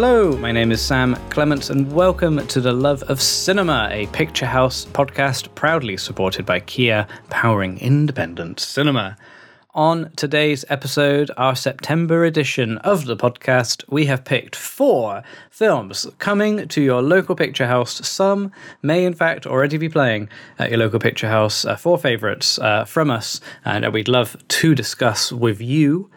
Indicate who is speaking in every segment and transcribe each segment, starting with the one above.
Speaker 1: Hello, my name is Sam Clements, and welcome to the Love of Cinema, a Picturehouse podcast proudly supported by Kia, powering independent cinema. On today's episode, our September edition of the podcast, we have picked four films coming to your local picture house. Some may, in fact, already be playing at your local picture house. Uh, four favourites uh, from us, and we'd love to discuss with you.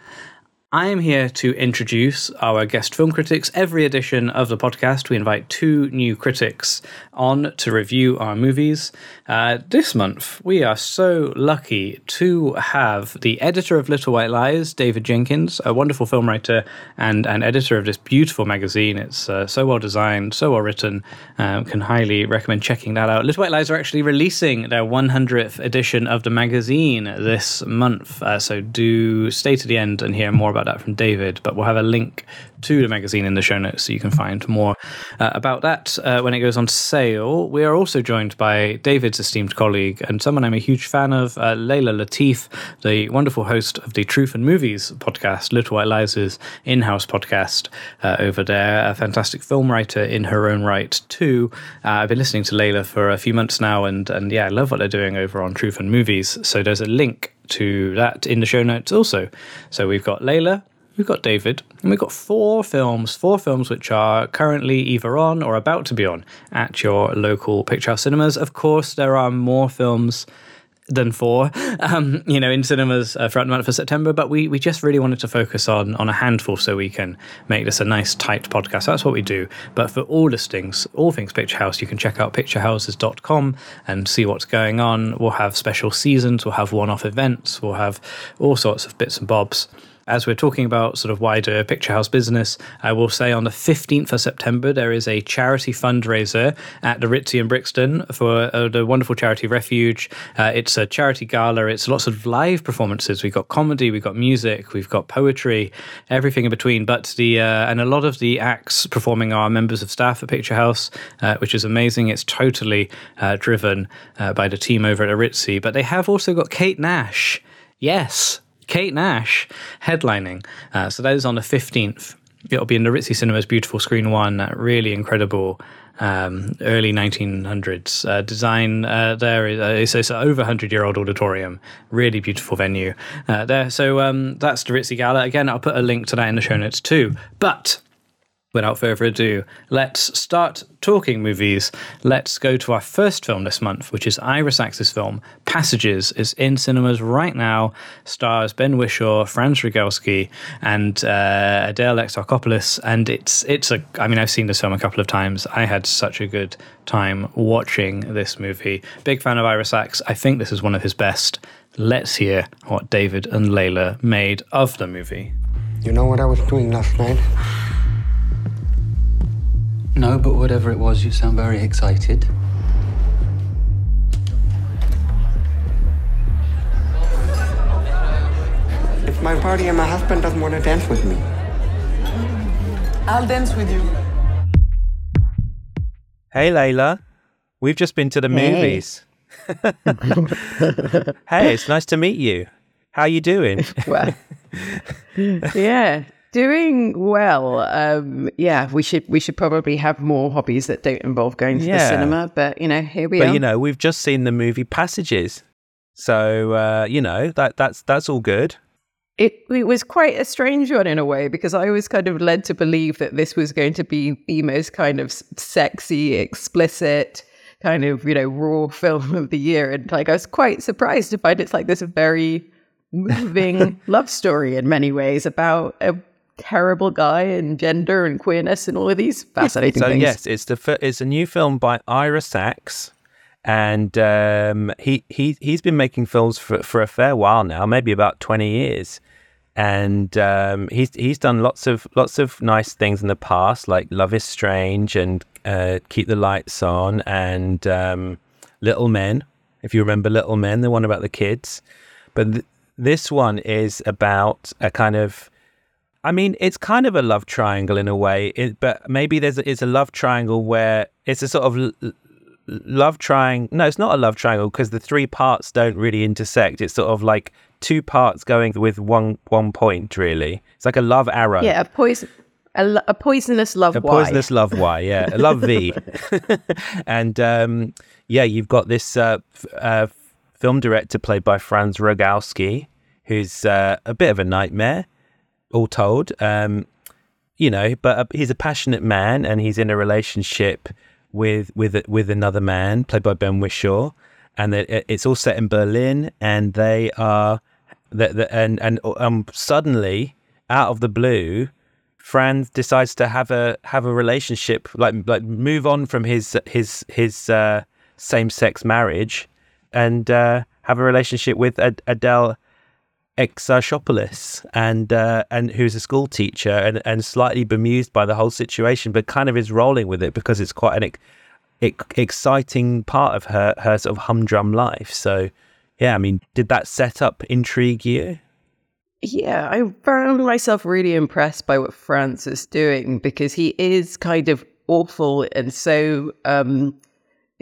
Speaker 1: I am here to introduce our guest film critics. Every edition of the podcast, we invite two new critics on to review our movies. Uh, this month, we are so lucky to have the editor of Little White Lies, David Jenkins, a wonderful film writer and, an editor of this beautiful magazine. It's uh, so well designed, so well written. Um, can highly recommend checking that out. Little White Lies are actually releasing their 100th edition of the magazine this month. Uh, so do stay to the end and hear more about about that from David, but we'll have a link to the magazine in the show notes so you can find more uh, about that uh, when it goes on sale. We are also joined by David's esteemed colleague and someone I'm a huge fan of, uh, Leila Latif, the wonderful host of the Truth and Movies podcast, Little White Lies' in house podcast uh, over there, a fantastic film writer in her own right, too. Uh, I've been listening to Leila for a few months now, and, and yeah, I love what they're doing over on Truth and Movies. So there's a link to that in the show notes also. So we've got Leila, we've got David, and we've got four films, four films which are currently either on or about to be on at your local picture house cinemas. Of course, there are more films than four, um, you know, in cinemas uh, throughout the month of September. But we we just really wanted to focus on on a handful so we can make this a nice tight podcast. That's what we do. But for all listings, all things Picturehouse, you can check out picturehouses.com and see what's going on. We'll have special seasons, we'll have one-off events, we'll have all sorts of bits and bobs as we're talking about sort of wider picture house business, I will say on the 15th of September, there is a charity fundraiser at the Ritzy in Brixton for uh, the wonderful charity Refuge. Uh, it's a charity gala. It's lots of live performances. We've got comedy, we've got music, we've got poetry, everything in between. But the, uh, and a lot of the acts performing are members of staff at Picturehouse, uh, which is amazing. It's totally uh, driven by the team over at the Ritzy. But they have also got Kate Nash. Yes, Kate Nash headlining. Uh, so that is on the 15th. It'll be in the Ritzy Cinemas Beautiful Screen One, really incredible um, early 1900s uh, design uh, there. Is, uh, it's, it's, an over 100 year old auditorium, really beautiful venue uh, there. So um, that's the Ritzy Gala. Again, I'll put a link to that in the show notes too. But without further ado, let's start talking movies. Let's go to our first film this month, which is Ira Sachs's film Passages. is in cinemas right now. Stars Ben Whishaw, Franz Rogowski, and uh, Adele Exarchopoulos. And it's it's a. I mean, I've seen this film a couple of times. I had such a good time watching this movie. Big fan of Ira Sachs. I think this is one of his best. Let's hear what David and Leila made of the movie.
Speaker 2: You know what I was doing last night?
Speaker 3: No, but whatever it was, you sound very excited.
Speaker 2: It's my party and my husband doesn't want to dance with me.
Speaker 4: I'll dance with you.
Speaker 5: Hey, Leila. We've just been to the hey. movies. hey, it's nice to meet you. How you doing?
Speaker 4: well, yeah, Doing well. Um, yeah, we should we should probably have more hobbies that don't involve going to yeah. the cinema. But you know, here we
Speaker 5: but,
Speaker 4: are.
Speaker 5: But you know, we've just seen the movie Passages, so uh, you know that that's that's all good.
Speaker 4: It, it was quite a strange one in a way because I was kind of led to believe that this was going to be the most kind of sexy, explicit, kind of you know raw film of the year, and like I was quite surprised to find it's like this very moving love story in many ways about a terrible guy and gender and queerness and all of these fascinating
Speaker 5: so,
Speaker 4: things.
Speaker 5: yes, it's the it's a new film by Ira Sachs, and um, he he he's been making films for for a fair while now, maybe about twenty years, and um, he's he's done lots of lots of nice things in the past, like Love Is Strange and uh, Keep the Lights On and um, Little Men. If you remember Little Men, the one about the kids, but. Th- this one is about a kind of I mean, it's kind of a love triangle in a way, it, but maybe there's a, it's a love triangle where it's a sort of l- love triangle. No, it's not a love triangle because the three parts don't really intersect. It's sort of like two parts going with one one point. Really, it's like a love arrow.
Speaker 4: Yeah, a poison A, lo- a poisonous love.
Speaker 5: a poisonous love why yeah a love v and um yeah you've got this uh, f- uh film director played by franz rogowski who's uh, a bit of a nightmare all told um you know but uh, he's a passionate man and he's in a relationship with with with another man played by ben Whishaw, and it, it- it's all set in berlin and they are the, the, and and um suddenly out of the blue Franz decides to have a have a relationship, like like move on from his his his uh, same sex marriage, and uh, have a relationship with Ad- Adele Exarchopoulos, and uh, and who's a school teacher, and, and slightly bemused by the whole situation, but kind of is rolling with it because it's quite an ex- exciting part of her her sort of humdrum life. So, yeah, I mean, did that setup intrigue you?
Speaker 4: Yeah, I found myself really impressed by what Franz is doing because he is kind of awful and so um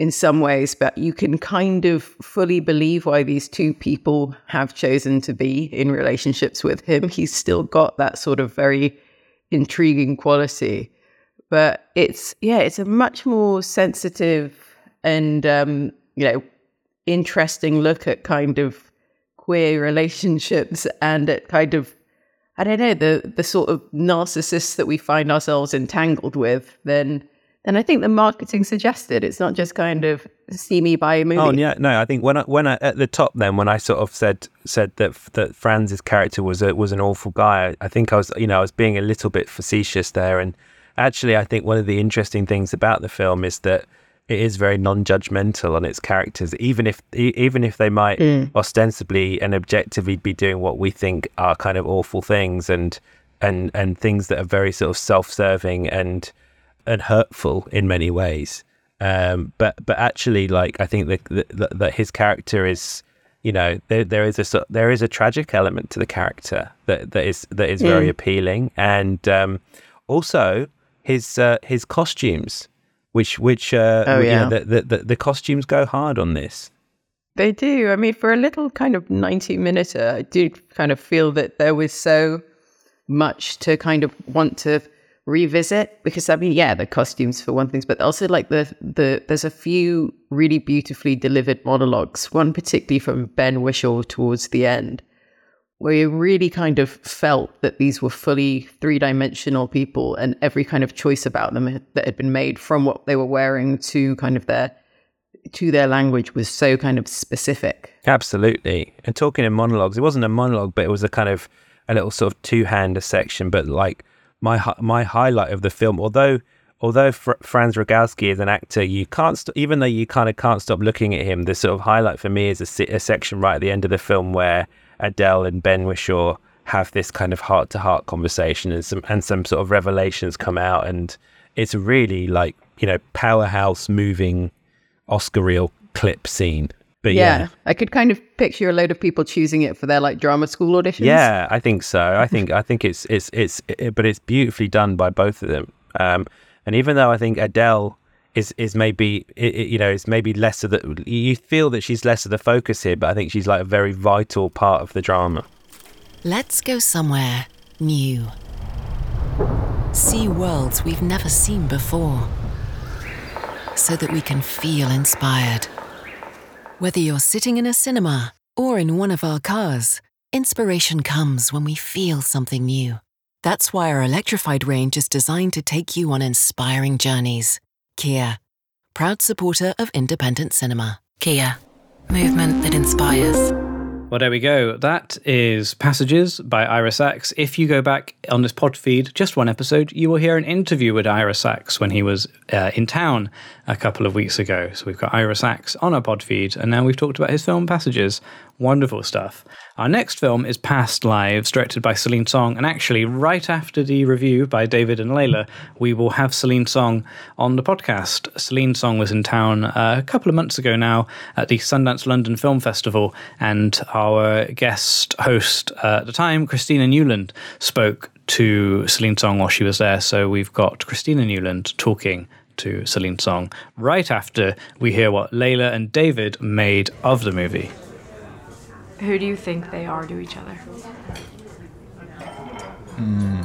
Speaker 4: in some ways, but you can kind of fully believe why these two people have chosen to be in relationships with him. He's still got that sort of very intriguing quality. But it's yeah, it's a much more sensitive and um, you know, interesting look at kind of queer relationships and at kind of I don't know the the sort of narcissists that we find ourselves entangled with. Then then I think the marketing suggested it's not just kind of see me buy a movie.
Speaker 5: Oh yeah, no. I think when I when I at the top then when I sort of said said that that Franz's character was a, was an awful guy, I think I was you know I was being a little bit facetious there. And actually, I think one of the interesting things about the film is that it is very non-judgmental on its characters, even if even if they might hmm. ostensibly and objectively be doing what we think are kind of awful things and and and things that are very sort of self-serving and and hurtful in many ways. Um, but but actually, like I think that that, his character is, you know, there there is a there is a tragic element to the character that that is that is very appealing, and um, also his uh, his costumes, which which uh,
Speaker 4: Oh,
Speaker 5: you know,
Speaker 4: yeah.
Speaker 5: the, the the the costumes go hard on this.
Speaker 4: They do. I mean, for a little kind of 90 minute, I do kind of feel that there was so much to kind of want to revisit because I mean, yeah, the costumes for one thing, but also like the the there's a few really beautifully delivered monologues. One particularly from Ben Whishaw towards the end, where you really kind of felt that these were fully three dimensional people, and every kind of choice about them that had been made from what they were wearing to kind of their to their language was so kind of specific.
Speaker 5: Absolutely. And talking in monologues, it wasn't a monologue, but it was a kind of a little sort of two-hander section. But like my my highlight of the film, although although Fr- Franz Rogowski is an actor, you can't st- even though you kind of can't stop looking at him. The sort of highlight for me is a, a section right at the end of the film where Adele and Ben Whishaw have this kind of heart-to-heart conversation, and some and some sort of revelations come out, and it's really like you know powerhouse moving Oscar reel clip scene. But
Speaker 4: Yeah.
Speaker 5: yeah.
Speaker 4: I could kind of picture a load of people choosing it for their like drama school auditions.
Speaker 5: Yeah, I think so. I think I think it's it's it's it, but it's beautifully done by both of them. Um, and even though I think Adele is is maybe i i- you know is maybe less of the you feel that she's less of the focus here, but I think she's like a very vital part of the drama.
Speaker 6: Let's go somewhere new. See worlds we've never seen before. So that we can feel inspired. Whether you're sitting in a cinema or in one of our cars, inspiration comes when we feel something new. That's why our electrified range is designed to take you on inspiring journeys. Kia, proud supporter of independent cinema. Kia, movement that inspires.
Speaker 1: Well, there we go. That is Passages by Ira Sachs. If you go back on this pod feed, just one episode, you will hear an interview with Ira Sachs when he was uh, in town a couple of weeks ago. So we've got Ira Sachs on our pod feed, and now we've talked about his film Passages. Wonderful stuff. Our next film is Past Lives, directed by Celine Song. And actually, right after the review by David and Leila, we will have Celine Song on the podcast. Celine Song was in town uh, a couple of months ago now at the Sundance London Film Festival, and our guest host at the time, Christina Newland, spoke to Celine Song while she was there. So we've got Christina Newland talking to Celine Song right after we hear what Leila and David made of the movie.
Speaker 7: Who do you think they are to each other? Hmm.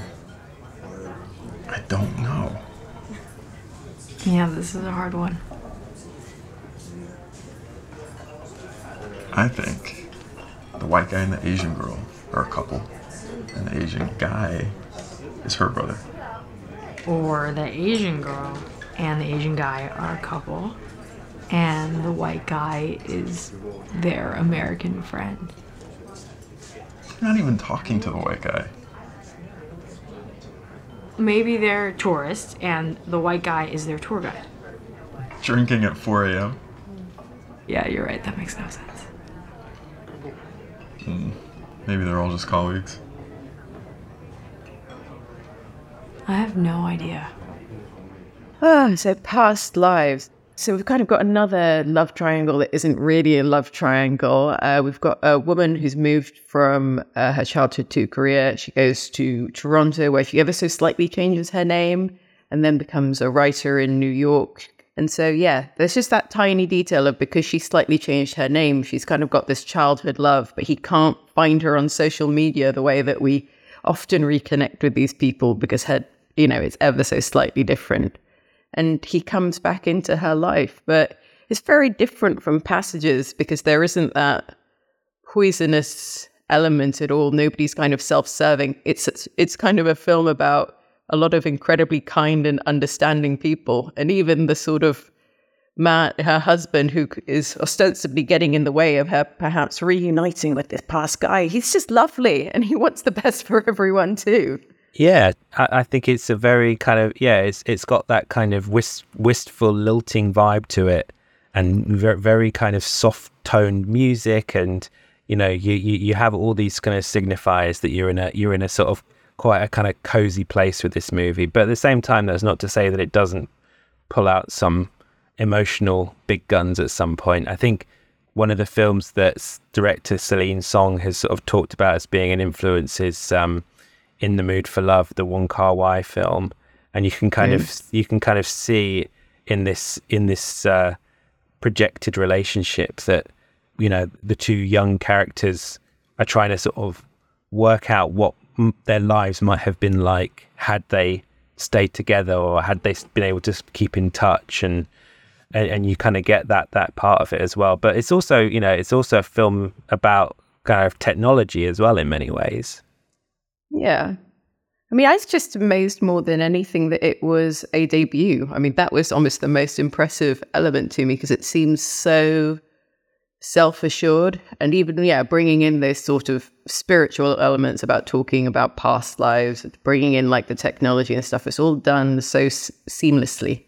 Speaker 8: I don't know.
Speaker 7: Yeah, this is a hard one.
Speaker 8: I think the white guy and the Asian girl are a couple, and the Asian guy is her brother.
Speaker 7: Or the Asian girl and the Asian guy are a couple, and the white guy is their American friend.
Speaker 8: You're not even talking to the white guy.
Speaker 7: Maybe they're tourists and the white guy is their tour guide.
Speaker 8: Drinking at 4 a.m.
Speaker 7: Yeah, you're right. That makes no sense.
Speaker 8: Maybe they're all just colleagues.
Speaker 7: I have no idea.
Speaker 4: Ah, so past lives. So we've kind of got another love triangle that isn't really a love triangle. Uh, we've got a woman who's moved from uh, her childhood to Korea. She goes to Toronto, where she ever so slightly changes her name, and then becomes a writer in New York. And so, yeah, there's just that tiny detail of because she slightly changed her name, she's kind of got this childhood love, but he can't find her on social media the way that we often reconnect with these people because her, you know, it's ever so slightly different and he comes back into her life. But it's very different from Passages because there isn't that poisonous element at all. Nobody's kind of self-serving. It's it's, it's kind of a film about a lot of incredibly kind and understanding people, and even the sort of her husband, who is ostensibly getting in the way of her perhaps reuniting with this past guy. He's just lovely, and he wants the best for everyone too.
Speaker 5: Yeah, I, I think it's a very kind of yeah, it's it's got that kind of wist, wistful, lilting vibe to it, and very, very kind of soft toned music, and you know, you, you you have all these kind of signifiers that you're in a you're in a sort of quite a kind of cozy place with this movie, but at the same time, that's not to say that it doesn't pull out some emotional big guns at some point. I think one of the films that director Celine Song has sort of talked about as being an influence is um, in the Mood for Love, the Wong Kar Wai film, and you can kind of you can kind of see in this in this uh, projected relationship that you know the two young characters are trying to sort of work out what m- their lives might have been like had they stayed together or had they been able to keep in touch. And and, and you kind of get that that part of it as well. But it's also you know it's also a film about kind of technology as well in many ways
Speaker 4: Yeah. I mean, I was just amazed more than anything that it was a debut. I mean, that was almost the most impressive element to me because it seems so self assured. And even, yeah, bringing in those sort of spiritual elements about talking about past lives, bringing in like the technology and stuff, it's all done so s- seamlessly.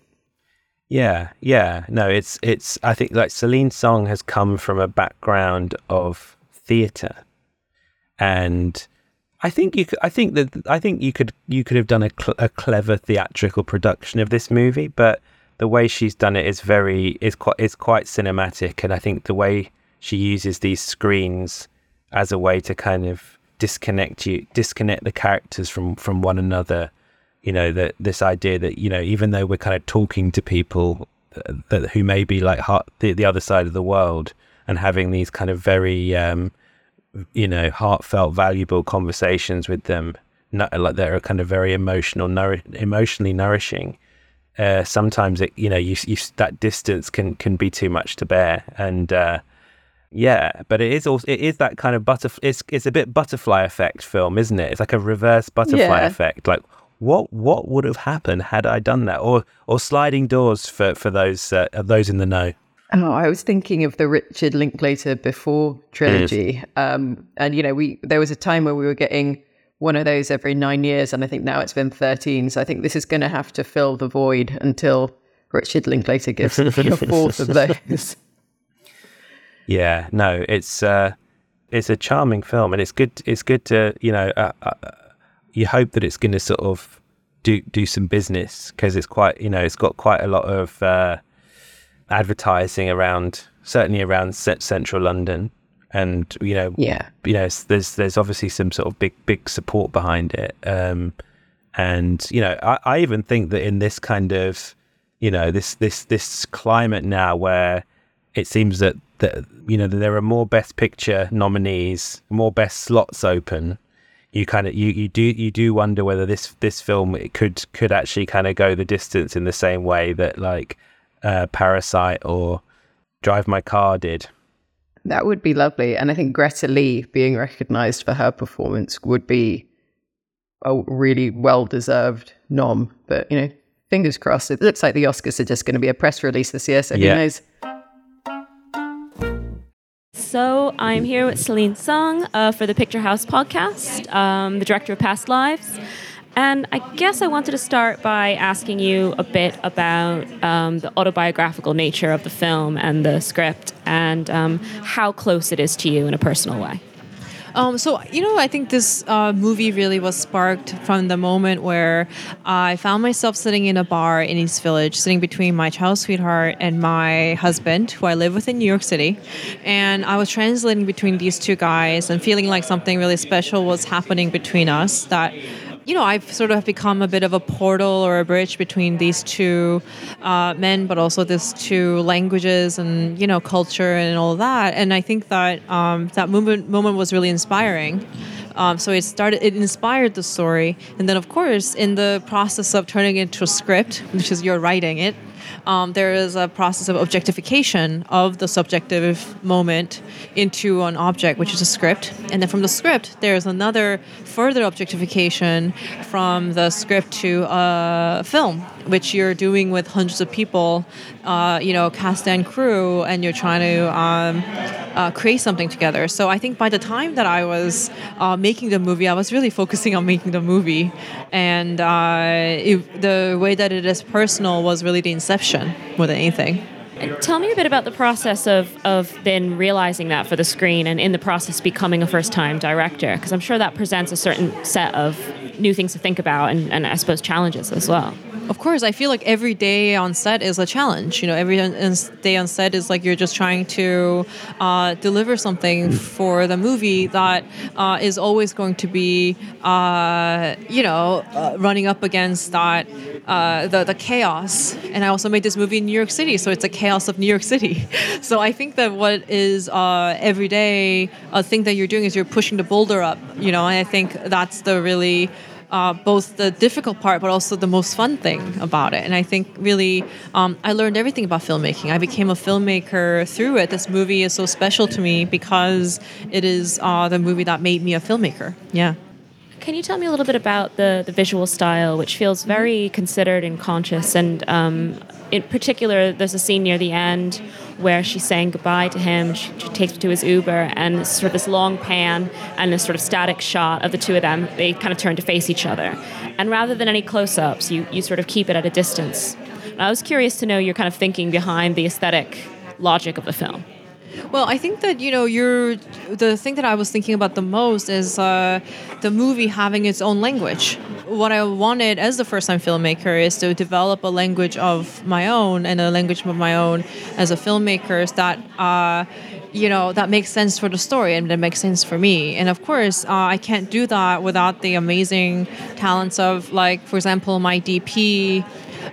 Speaker 5: Yeah, yeah. No, it's it's I think like Celine Song has come from a background of theater. And I think you could, I think that I think you could you could have done a, cl- a clever theatrical production of this movie, but the way she's done it is very is quite is quite cinematic and I think the way she uses these screens as a way to kind of disconnect you disconnect the characters from from one another. You know that this idea that you know even though we're kind of talking to people that, that who may be like heart, the, the other side of the world and having these kind of very um you know heartfelt valuable conversations with them not like that are kind of very emotional nour- emotionally nourishing uh sometimes it you know you, you that distance can can be too much to bear and uh yeah, but it is also it is that kind of butterfly. It's it's a bit butterfly effect film, isn't it? It's like a reverse butterfly
Speaker 4: Yeah.
Speaker 5: effect. Like what what would have happened had I done that, or or sliding doors for for those uh, those in the know.
Speaker 4: Oh, I was thinking of the Richard Linklater before trilogy. Um, and, you know, we there was a time where we were getting one of those every nine years, and I think now it's been 13. So I think this is going to have to fill the void until Richard Linklater gives a fourth of those.
Speaker 5: Yeah, no, it's uh, it's a charming film, and it's good. It's good to you know. Uh, uh, you hope that it's going to sort of do do some business because it's quite you know it's got quite a lot of uh, advertising around certainly around central London, and you know
Speaker 4: Yeah.
Speaker 5: you know there's there's obviously some sort of big big support behind it. Um, and you know I, I even think that in this kind of you know this this this climate now where it seems that that you know that there are more best picture nominees more best slots open you kind of you, you do you do wonder whether this this film it could could actually kind of go the distance in the same way that like uh, Parasite or Drive My Car did.
Speaker 4: That would be lovely, and I think Greta Lee being recognised for her performance would be a really well deserved nom. But you know, fingers crossed. It looks like the Oscars are just going to be a press release this year, so
Speaker 5: Yeah.
Speaker 4: who knows?
Speaker 9: So I'm here with Celine Song uh, for the Picturehouse podcast, um, the director of Past Lives. And I guess I wanted to start by asking you a bit about um, the autobiographical nature of the film and the script and um, how close it is to you in a personal way.
Speaker 10: Um, so you know, I think this uh, movie really was sparked from the moment where I found myself sitting in a bar in East Village, sitting between my child sweetheart and my husband, who I live with in New York City, and I was translating between these two guys and feeling like something really special was happening between us. That you know, I've sort of become a bit of a portal or a bridge between these two uh, men, but also these two languages and you know culture and all that. And I think that um, that moment moment was really inspiring. Um, so it started, it inspired the story, and then of course, in the process of turning it into a script, which is you're writing it, um, there is a process of objectification of the subjective moment into an object, which is a script. And then from the script, there's another further objectification from the script to a film, which you're doing with hundreds of people, uh, you know, cast and crew, and you're trying to um, uh, create something together. So I think by the time that I was uh, making the movie, I was really focusing on making the movie, and uh, it, the way that it is personal was really the inception more than anything.
Speaker 9: Tell me a bit about the process of, of then realizing that for the screen and in the process becoming a first time director, because I'm sure that presents a certain set of new things to think about and, and I suppose challenges as well.
Speaker 10: Of course, I feel like every day on set is a challenge. You know, every day on- set is like you're just trying to uh, deliver something for the movie that uh, is always going to be, uh, you know, uh, running up against that uh, the the chaos. And I also made this movie in New York City, so it's a chaos of New York City. So I think that what is uh, every day a thing that you're doing is you're pushing the boulder up. You know, and I think that's the really uh, both the difficult part, but also the most fun thing about it. And I think really, um, I learned everything about filmmaking. I became a filmmaker through it. This movie is so special to me because it is uh, the movie that made me a filmmaker. Yeah.
Speaker 9: Can you tell me a little bit about the, the visual style, which feels very considered and conscious? And um, in particular, there's a scene near the end where she's saying goodbye to him. She, she takes him to his Uber, and it's sort of this long pan and this sort of static shot of the two of them. They kind of turn to face each other. And rather than any close ups, you, you sort of keep it at a distance. And I was curious to know your kind of thinking behind the aesthetic logic of the film.
Speaker 10: Well, I think that you know, you're the thing that I was thinking about the most is uh, the movie having its own language. What I wanted as the first-time filmmaker is to develop a language of my own and a language of my own as a filmmaker is that. Uh, you know that makes sense for the story and that makes sense for me and of course uh, i can't do that without the amazing talents of like for example my dp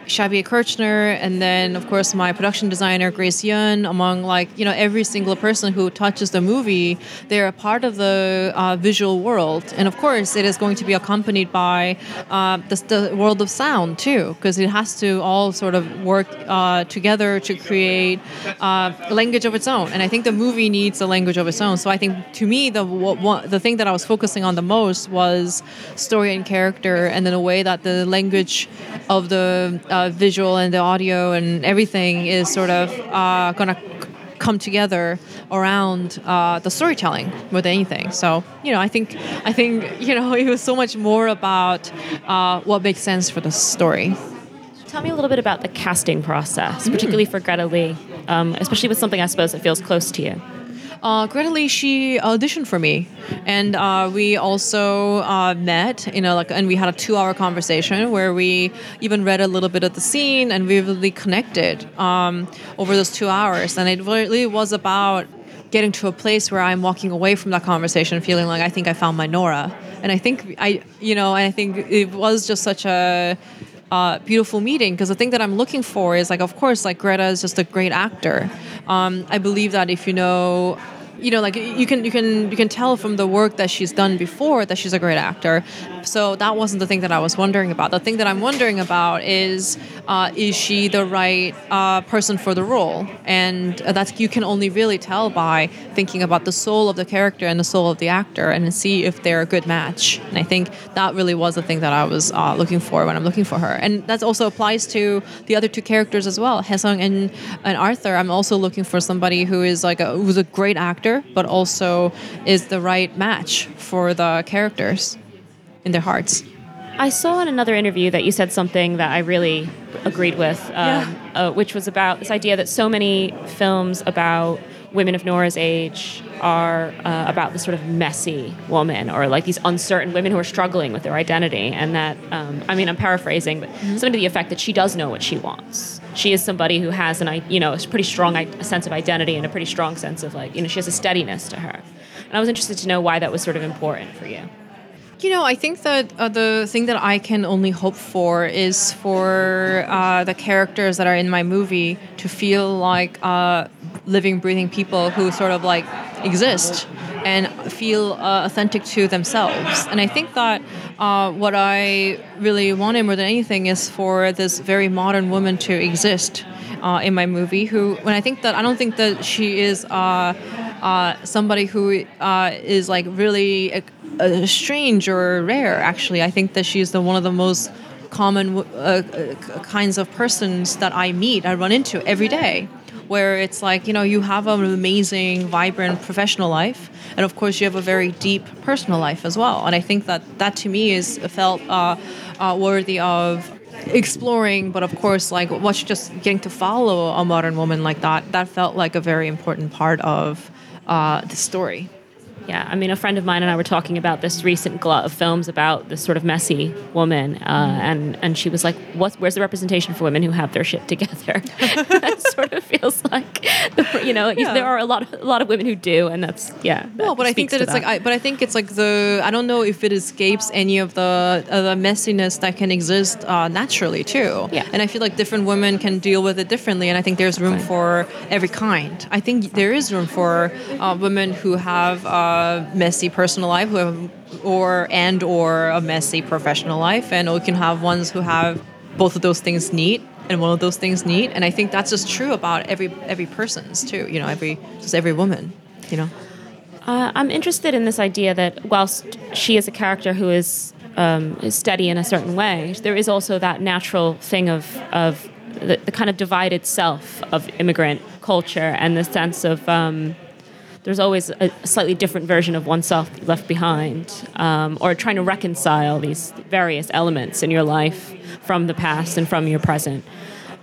Speaker 10: Shabier Kirchner, and then of course my production designer Grace Yun. Among like you know every single person who touches the movie, they're a part of the uh, visual world, and of course it is going to be accompanied by uh, the, the world of sound too, because it has to all sort of work uh, together to create uh, a language of its own. And I think the movie needs a language of its own. So I think to me the what, the thing that I was focusing on the most was story and character, and then a way that the language of the uh, visual and the audio and everything is sort of uh, gonna c- come together around uh, the storytelling more than anything. So you know, I think I think you know it was so much more about uh, what makes sense for the story.
Speaker 9: Tell me a little bit about the casting process, particularly for Greta Lee, um, especially with something I suppose that feels close to you.
Speaker 10: Uh, Greta Lee, she auditioned for me, and uh, we also uh, met. You know, like, and we had a two-hour conversation where we even read a little bit of the scene, and we really connected um, over those two hours. And it really was about getting to a place where I'm walking away from that conversation, feeling like I think I found my Nora. And I think I, you know, I think it was just such a uh, beautiful meeting because the thing that I'm looking for is like, of course, like Greta is just a great actor. Um, I believe that if you know you know like you can you can you can tell from the work that she's done before that she's a great actor so that wasn't the thing that i was wondering about. The thing that i'm wondering about is uh, is she the right uh, person for the role? And that's you can only really tell by thinking about the soul of the character and the soul of the actor and see if they're a good match. And i think that really was the thing that i was uh, looking for when i'm looking for her. And that also applies to the other two characters as well Hae Sung and, and arthur. I'm also looking for somebody who is like a, who's a great actor but also is the right match for the characters in their hearts.
Speaker 9: I saw in another interview that you said something that I really agreed with, um, yeah. uh, which was about this idea that so many films about women of Nora's age are uh, about this sort of messy woman or like these uncertain women who are struggling with their identity. And that, um, I mean, I'm paraphrasing, but mm-hmm. something to the effect that she does know what she wants. She is somebody who has an, you know, a pretty strong sense of identity and a pretty strong sense of like, you know, she has a steadiness to her. And I was interested to know why that was sort of important for you.
Speaker 10: You know, I think that uh, the thing that I can only hope for is for uh, the characters that are in my movie to feel like uh, living, breathing people who sort of like exist and feel uh, authentic to themselves. And I think that uh, what I really wanted more than anything is for this very modern woman to exist uh, in my movie. Who, when I think that I don't think that she is uh, uh, somebody who uh, is like really strange or rare. Actually, I think that she's the one of the most common kinds of persons that I meet, I run into every day where it's like you know you have an amazing vibrant professional life and of course you have a very deep personal life as well and i think that that to me is felt uh, uh, worthy of exploring but of course like what's just getting to follow a modern woman like that that felt like a very important part of uh, the story
Speaker 9: yeah, I mean, a friend of mine and I were talking about this recent glut of films about this sort of messy woman, uh, and and she was like, "What? Where's the representation for women who have their shit together?" that sort of feels like, the, you know, yeah. there are a lot of a lot of women who do, and that's yeah.
Speaker 10: well, but I think that it's that. like, I, but I think it's like the I don't know if it escapes any of the uh, the messiness that can exist uh, naturally too.
Speaker 9: Yeah,
Speaker 10: and I feel like different women can deal with it differently, and I think there's room for every kind. I think there is room for uh, women who have uh, messy personal life who have, or and or a messy professional life. And we can have ones who have both of those things neat and one of those things neat. And i think that's just true about every every person's too you know every just every woman you know?
Speaker 9: Uh, i'm interested in this idea that whilst she is a character who is um, is steady in a certain way there is also that natural thing of of the, the kind of divided self of immigrant culture and the sense of um, there's always a slightly different version of oneself left behind, um, or trying to reconcile these various elements in your life from the past and from your present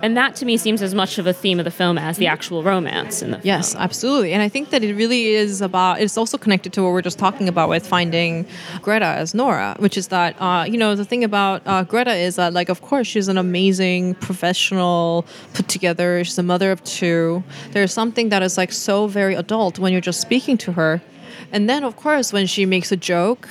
Speaker 9: and that to me seems as much of a theme of the film as the actual romance in the film.
Speaker 10: yes absolutely. And i think that it really is about it's also connected to what we're just talking about with finding greta as nora which is that uh, you know the thing about uh, greta is that like of course she's an amazing professional put together she's a mother of two. There's something that is like so very adult when you're just speaking to her. And then of course when she makes a joke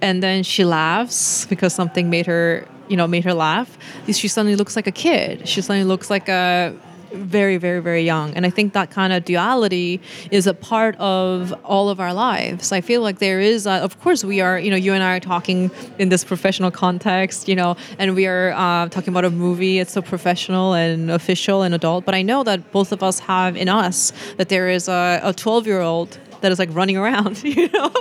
Speaker 10: and then she laughs because something made her you know made her laugh she suddenly looks like a kid. She suddenly looks like a very very very young. And i think that kind of duality is a part of all of our lives. I feel like there is a, of course we are you know you and i are talking in this professional context you know and we are uh, talking about a movie. It's so professional and official and adult. But i know that both of us have in us that there is a 12 year old that is like running around, you know?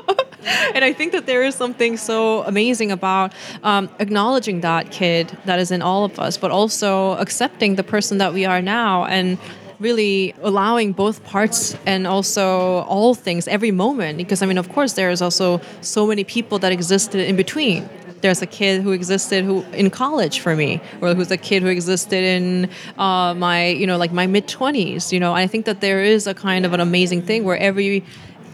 Speaker 10: and I think that there is something so amazing about um, acknowledging that kid that is in all of us, but also accepting the person that we are now and really allowing both parts and also all things every moment. Because i mean of course there's also so many people that existed in between. There's a kid who existed who in college for me or who's a kid who existed in uh, my you know like my mid 20s you know? I think that there is a kind of an amazing thing where every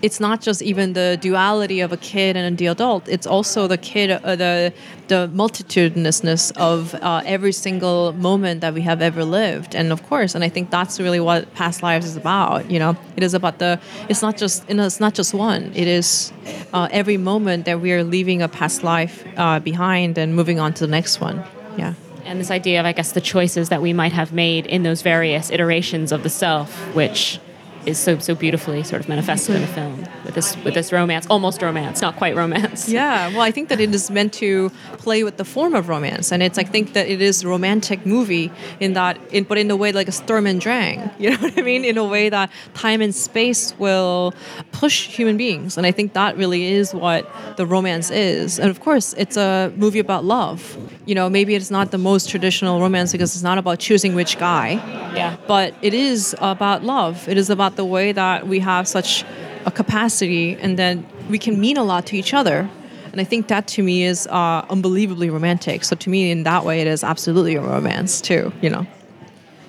Speaker 10: it's not just even the duality of a kid and the adult. It's also the kid, uh, the the multitudinousness of uh, every single moment that we have ever lived. And of course, and I think that's really what past lives is about. You know, it is about the. It's not just. You know, it's not just one. It is uh, every moment that we are leaving a past life uh, behind and moving on to the next one. Yeah.
Speaker 9: And this idea of, I guess, the choices that we might have made in those various iterations of the self, which is so so beautifully sort of manifested in the film with this with this romance, almost romance, not quite romance.
Speaker 10: Yeah, well, I think that it is meant to play with the form of romance, and it's I think that it is a romantic movie in that, in, but in a way like a Sturm and Drang. You know what I mean? In a way that time and space will push human beings, and I think that really is what the romance is. And of course, it's a movie about love. You know, maybe it's not the most traditional romance because it's not about choosing which guy.
Speaker 9: Yeah.
Speaker 10: But it is about love. It is about the way that we have such a capacity and then we can mean a lot to each other. And I think that to me is uh, unbelievably romantic. So to me, in that way, it is absolutely a romance too. You know.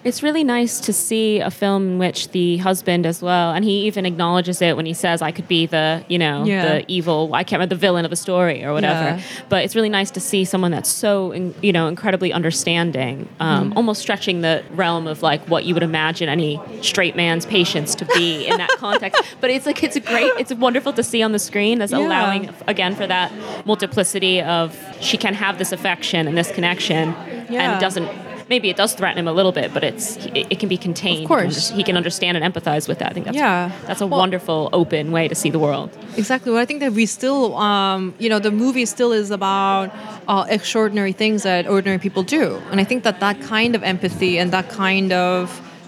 Speaker 9: It's really nice to see a film in which the husband as well, and he even acknowledges it when he says, "I could be the, you know,
Speaker 10: Yeah.
Speaker 9: the evil. I can't remember the villain of a story or whatever."
Speaker 10: Yeah.
Speaker 9: But it's really nice to see someone that's so, in- you know, incredibly understanding, um,
Speaker 10: Mhm.
Speaker 9: almost stretching the realm of like what you would imagine any straight man's patience to be in that context. But it's like it's a great, it's wonderful to see on the screen. That's
Speaker 10: Yeah.
Speaker 9: allowing again for that multiplicity of she can have this affection and this connection, and doesn't maybe it does threaten him a little bit, but it's it, it can be contained.
Speaker 10: Of course.
Speaker 9: he can understand and empathize with that. I think that's
Speaker 10: Yeah.
Speaker 9: that's a
Speaker 10: Well-
Speaker 9: wonderful, open way to see the world.
Speaker 10: Exactly. Well, I think that we still, um, you know, the movie still is about uh, extraordinary things that ordinary people do, and I think that that kind of empathy and that kind of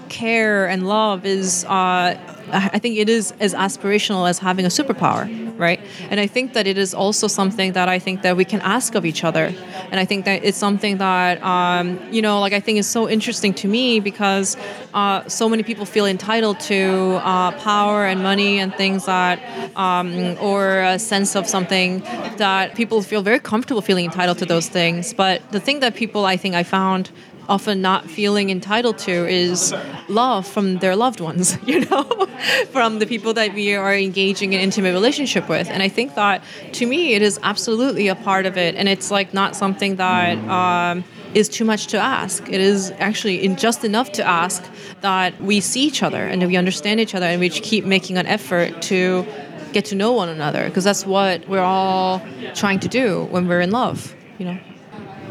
Speaker 10: care and love is, uh, I think it is as aspirational as having a superpower, right? And I think that it is also something that I think that we can ask of each other, and I think that it's something that, um, you know, like I think is so interesting to me because uh, so many people feel entitled to uh, power and money and things that, um, or a sense of something that people feel very comfortable feeling entitled to those things. But the thing that people, I think, I found often not feeling entitled to is love from their loved ones, you know, from the people that we are engaging in intimate relationship with. And I think that to me, it is absolutely a part of it. And it's like not something that um, is too much to ask. It is actually just enough to ask that we see each other and that we understand each other and we keep making an effort to get to know one another because that's what we're all trying to do when we're in love, you know.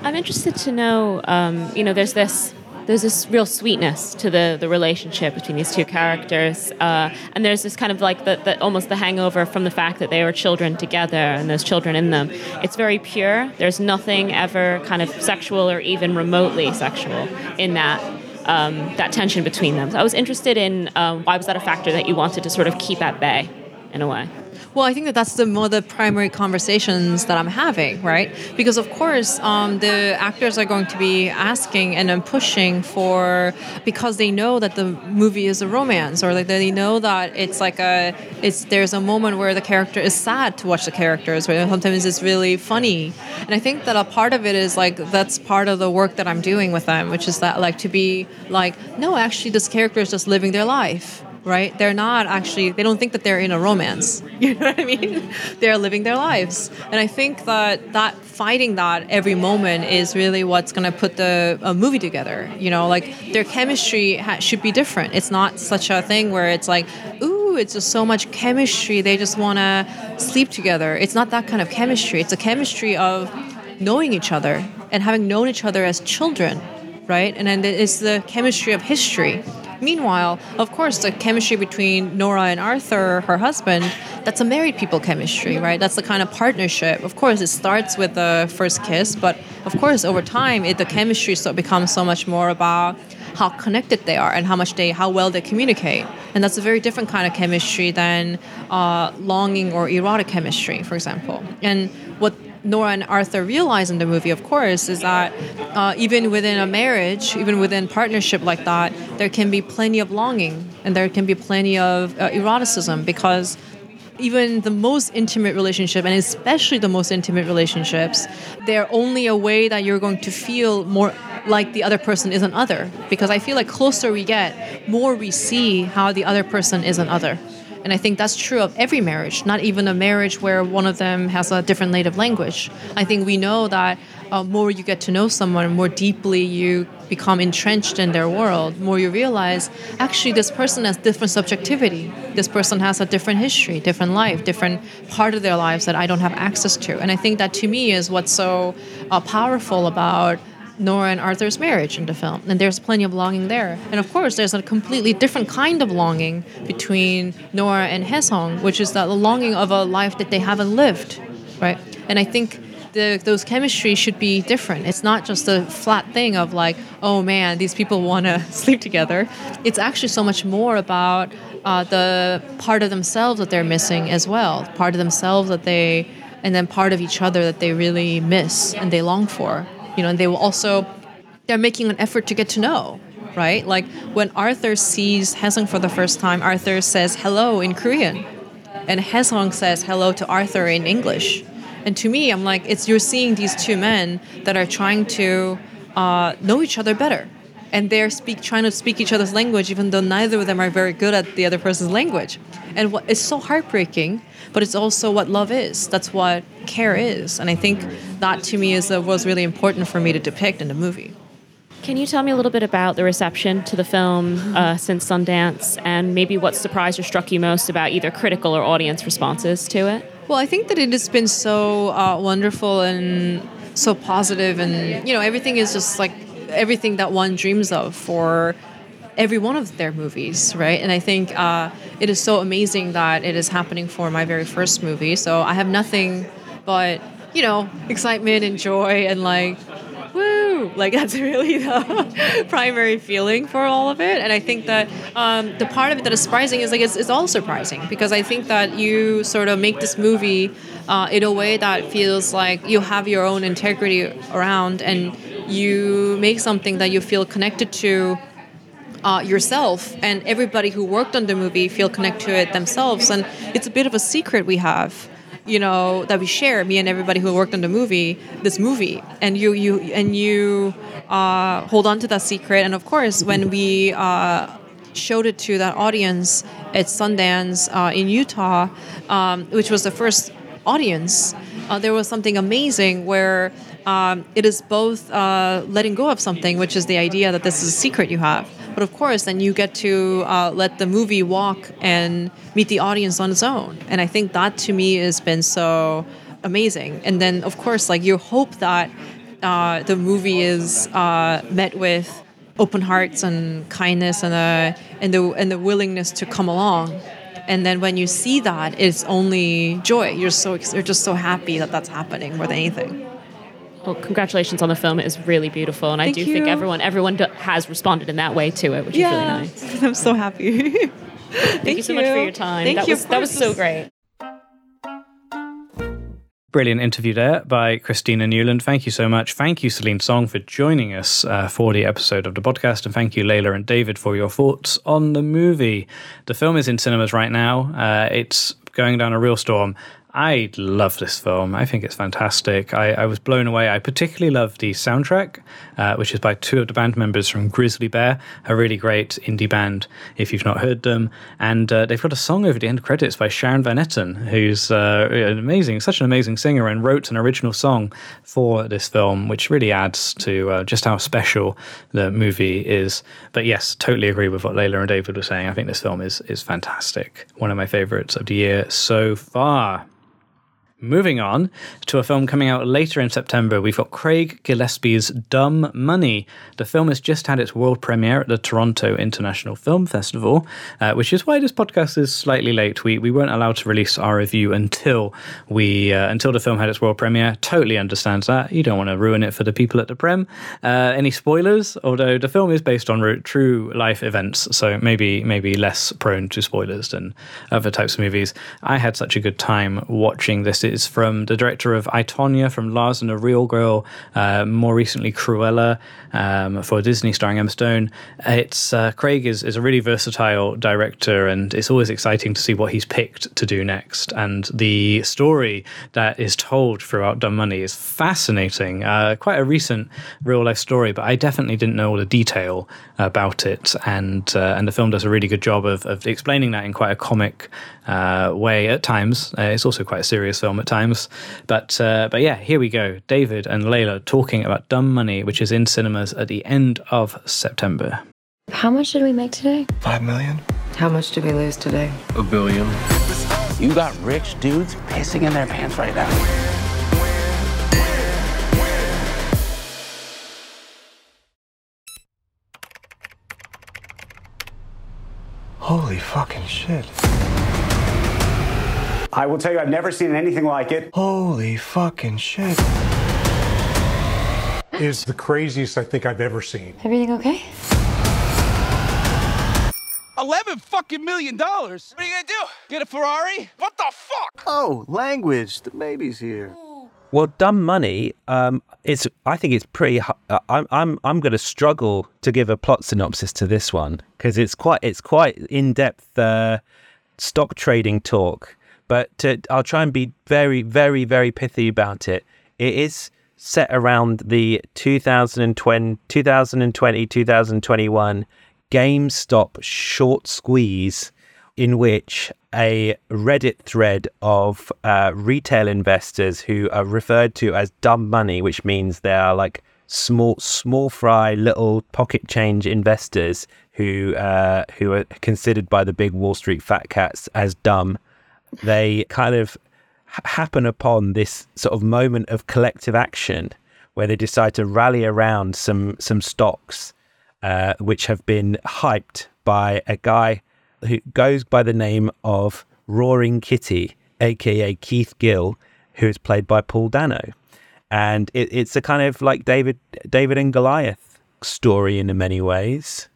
Speaker 9: I'm interested to know, um, you know, there's this there's this real sweetness to the the relationship between these two characters, uh, and there's this kind of like the, the almost the hangover from the fact that they were children together and there's children in them. It's very pure. There's nothing ever kind of sexual or even remotely sexual in that. Um, that tension between them. So I was interested in um, why was that a factor that you wanted to sort of keep at bay, in a way.
Speaker 10: Well, I think that that's the of the primary conversations that I'm having, right? Because of course, um, the actors are going to be asking and then pushing for because they know that the movie is a romance, or like they know that it's like a it's there's a moment where the character is sad to watch the characters, or sometimes it's really funny, and I think that a part of it is like that's part of the work that I'm doing with them, which is that like to be like no, actually, this character is just living their life right? They're not actually, they don't think that they're in a romance. You know what I mean? They're living their lives. And I think that that fighting that every moment is really what's going to put the uh, movie together. You know, like their chemistry ha- should be different. It's not such a thing where it's like, ooh, it's just so much chemistry. They just want to sleep together. It's not that kind of chemistry. It's a chemistry of knowing each other and having known each other as children, right? And then it's the chemistry of history. Meanwhile, of course, the chemistry between Nora and Arthur, her husband, that's a married people chemistry, right? That's the kind of partnership. Of course, it starts with the first kiss, but of course, over time, it, the chemistry so, becomes so much more about how connected they are and how much they, how well they communicate. And that's a very different kind of chemistry than uh, longing or erotic chemistry, for example. And what Nora and Arthur realize in the movie, of course, is that uh, even within a marriage, even within partnership like that, there can be plenty of longing and there can be plenty of uh, eroticism because even the most intimate relationship and especially the most intimate relationships they're only a way that you're going to feel more like the other person is an other. Because i feel like closer we get more we see how the other person is an other and I think that's true of every marriage, not even a marriage where one of them has a different native language. I think we know that uh, more you get to know someone, more deeply you become entrenched in their world, more you realize actually this person has different subjectivity. This person has a different history, different life, different part of their lives that I don't have access to. And I think that to me is what's so uh, powerful about Nora and Arthur's marriage in the film, and there's plenty of longing there. And of course, there's a completely different kind of longing between Nora and Hae Sung, which is the longing of a life that they haven't lived, right? And I think the, those chemistry should be different. It's not just a flat thing of like, oh man, these people want to sleep together. It's actually so much more about uh, the part of themselves that they're missing as well, part of themselves that they, and then part of each other that they really miss and they long for. You know, and they will also, they're making an effort to get to know, right? Like when Arthur sees Hae Sung for the first time, Arthur says hello in Korean, and Hae Sung says hello to Arthur in English. And to me, I'm like, it's you're seeing these two men that are trying to uh, know each other better, and they're speak trying to speak each other's language, even though neither of them are very good at the other person's language. And what, it's so heartbreaking, but it's also what love is. That's what care is, and I think that to me is uh, was really important for me to depict in the movie.
Speaker 9: Can you tell me a little bit about the reception to the film uh, since Sundance, and maybe what surprised or struck you most about either critical or audience responses to it?
Speaker 10: Well, I think that it has been so uh, wonderful and so positive, and you know, everything is just like everything that one dreams of for every one of their movies, right? And I think uh, it is so amazing that it is happening for my very first movie. So I have nothing but you know excitement and joy and like woo like that's really the primary feeling for all of it and i think that um, the part of it that is surprising is like it's, it's all surprising because i think that you sort of make this movie uh, in a way that feels like you have your own integrity around and you make something that you feel connected to uh, yourself and everybody who worked on the movie feel connected to it themselves. And it's a bit of a secret we have you know that we share me and everybody who worked on the movie this movie. And you you and you uh, hold on to that secret. And of course when we uh, showed it to that audience at Sundance uh, in Utah um, which was the first audience uh, there was something amazing where um, it is both uh, letting go of something which is the idea that this is a secret you have but of course, then you get to uh, let the movie walk and meet the audience on its own. And I think that to me has been so amazing. And then, of course, like you hope that uh, the movie is uh, met with open hearts and kindness and, uh, and, the, and the willingness to come along. And then when you see that, it's only joy. You're so you're just so happy that that's happening more than anything.
Speaker 9: Well, congratulations on the film. It is really beautiful, and
Speaker 10: Thank
Speaker 9: I do
Speaker 10: you.
Speaker 9: think everyone everyone do- has responded in that way to it, which
Speaker 10: yeah,
Speaker 9: is really nice.
Speaker 10: I'm so happy.
Speaker 9: Thank, you so much for your time.
Speaker 10: Thank
Speaker 9: that
Speaker 10: you,
Speaker 9: was that was so great.
Speaker 1: Brilliant interview there by Christina Newland. Thank you so much. Thank you, Celine Song, for joining us uh, for the episode of the podcast. And thank you, Leila and David, for your thoughts on the movie. The film is in cinemas right now. Uh, it's going down a real storm. I love this film. I think it's fantastic. I, I was blown away. I particularly love the soundtrack, uh, which is by two of the band members from Grizzly Bear, a really great indie band if you've not heard them. And uh, they've got a song over the end credits by Sharon Van Etten, who's uh, an amazing, such an amazing singer, and wrote an original song for this film, which really adds to uh, just how special the movie is. But yes, totally agree with what Leila and David were saying. I think this film is is fantastic. One of my favorites of the year so far. Moving on to a film coming out later in September, we've got Craig Gillespie's Dumb Money. The film has just had its world premiere at the Toronto International Film Festival, uh, which is why this podcast is slightly late. We we weren't allowed to release our review until we uh, until the film had its world premiere. Totally understands that. You don't want to ruin it for the people at the Prem. Uh, any spoilers? Although the film is based on true life events, so maybe maybe less prone to spoilers than other types of movies. I had such a good time watching this. It's from the director of I, Tonya, from Lars and the Real Girl, uh, more recently Cruella um, for Disney, starring Emma Stone. It's uh, Craig is, is a really versatile director, and it's always exciting to see what he's picked to do next. And the story that is told throughout Dumb Money is fascinating. Uh, quite a recent real life story, but I definitely didn't know all the detail about it. And uh, and the film does a really good job of, of explaining that in quite a comic uh, way at times. Uh, it's also quite a serious film at times. But uh, but yeah, here we go. David and Leila talking about Dumb Money, which is in cinemas at the end of September.
Speaker 11: How much did we make today?
Speaker 2: Five million.
Speaker 11: How much did we lose today?
Speaker 2: A billion.
Speaker 12: You got rich dudes pissing in their pants right now.
Speaker 13: Holy fucking shit.
Speaker 14: I will tell you, I've never seen anything like it.
Speaker 13: Holy fucking shit.
Speaker 15: Is the craziest I think I've ever seen.
Speaker 11: Everything okay?
Speaker 12: 11 fucking million dollars? What are you gonna do? Get a Ferrari? What the fuck?
Speaker 13: Oh, language. The baby's here.
Speaker 5: Well, dumb money. Um, it's. I think it's pretty. uh, I'm. I'm. I'm going to struggle to give a plot synopsis to this one because it's quite. It's quite in depth uh, stock trading talk. But to, I'll try and be very, very, very pithy about it. It is set around the 2020, 2020 2021 GameStop short squeeze in which a Reddit thread of uh, retail investors who are referred to as dumb money, which means they are like small, small fry, little pocket change investors who uh, who are considered by the big Wall Street fat cats as dumb. They kind of happen upon this sort of moment of collective action where they decide to rally around some some stocks uh, which have been hyped by a guy who goes by the name of Roaring Kitty, aka Keith Gill, who is played by Paul Dano, and it, it's a kind of like David David and Goliath story in many ways.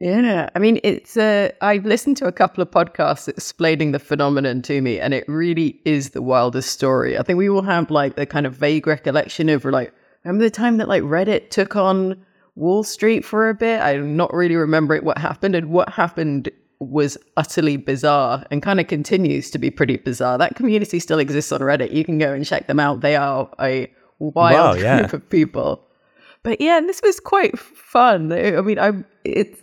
Speaker 4: Yeah, I mean, it's. Uh, I've listened to a couple of podcasts explaining the phenomenon to me, and it really is the wildest story. I think we all have like the kind of vague recollection of like, remember the time that like Reddit took on Wall Street for a bit? I'm not really remembering what happened, and what happened was utterly bizarre and kind of continues to be pretty bizarre. That community still exists on Reddit. You can go and check them out. They are a wild
Speaker 5: Wow, yeah.
Speaker 4: group of people. But yeah, this was quite fun. I mean, I'm it's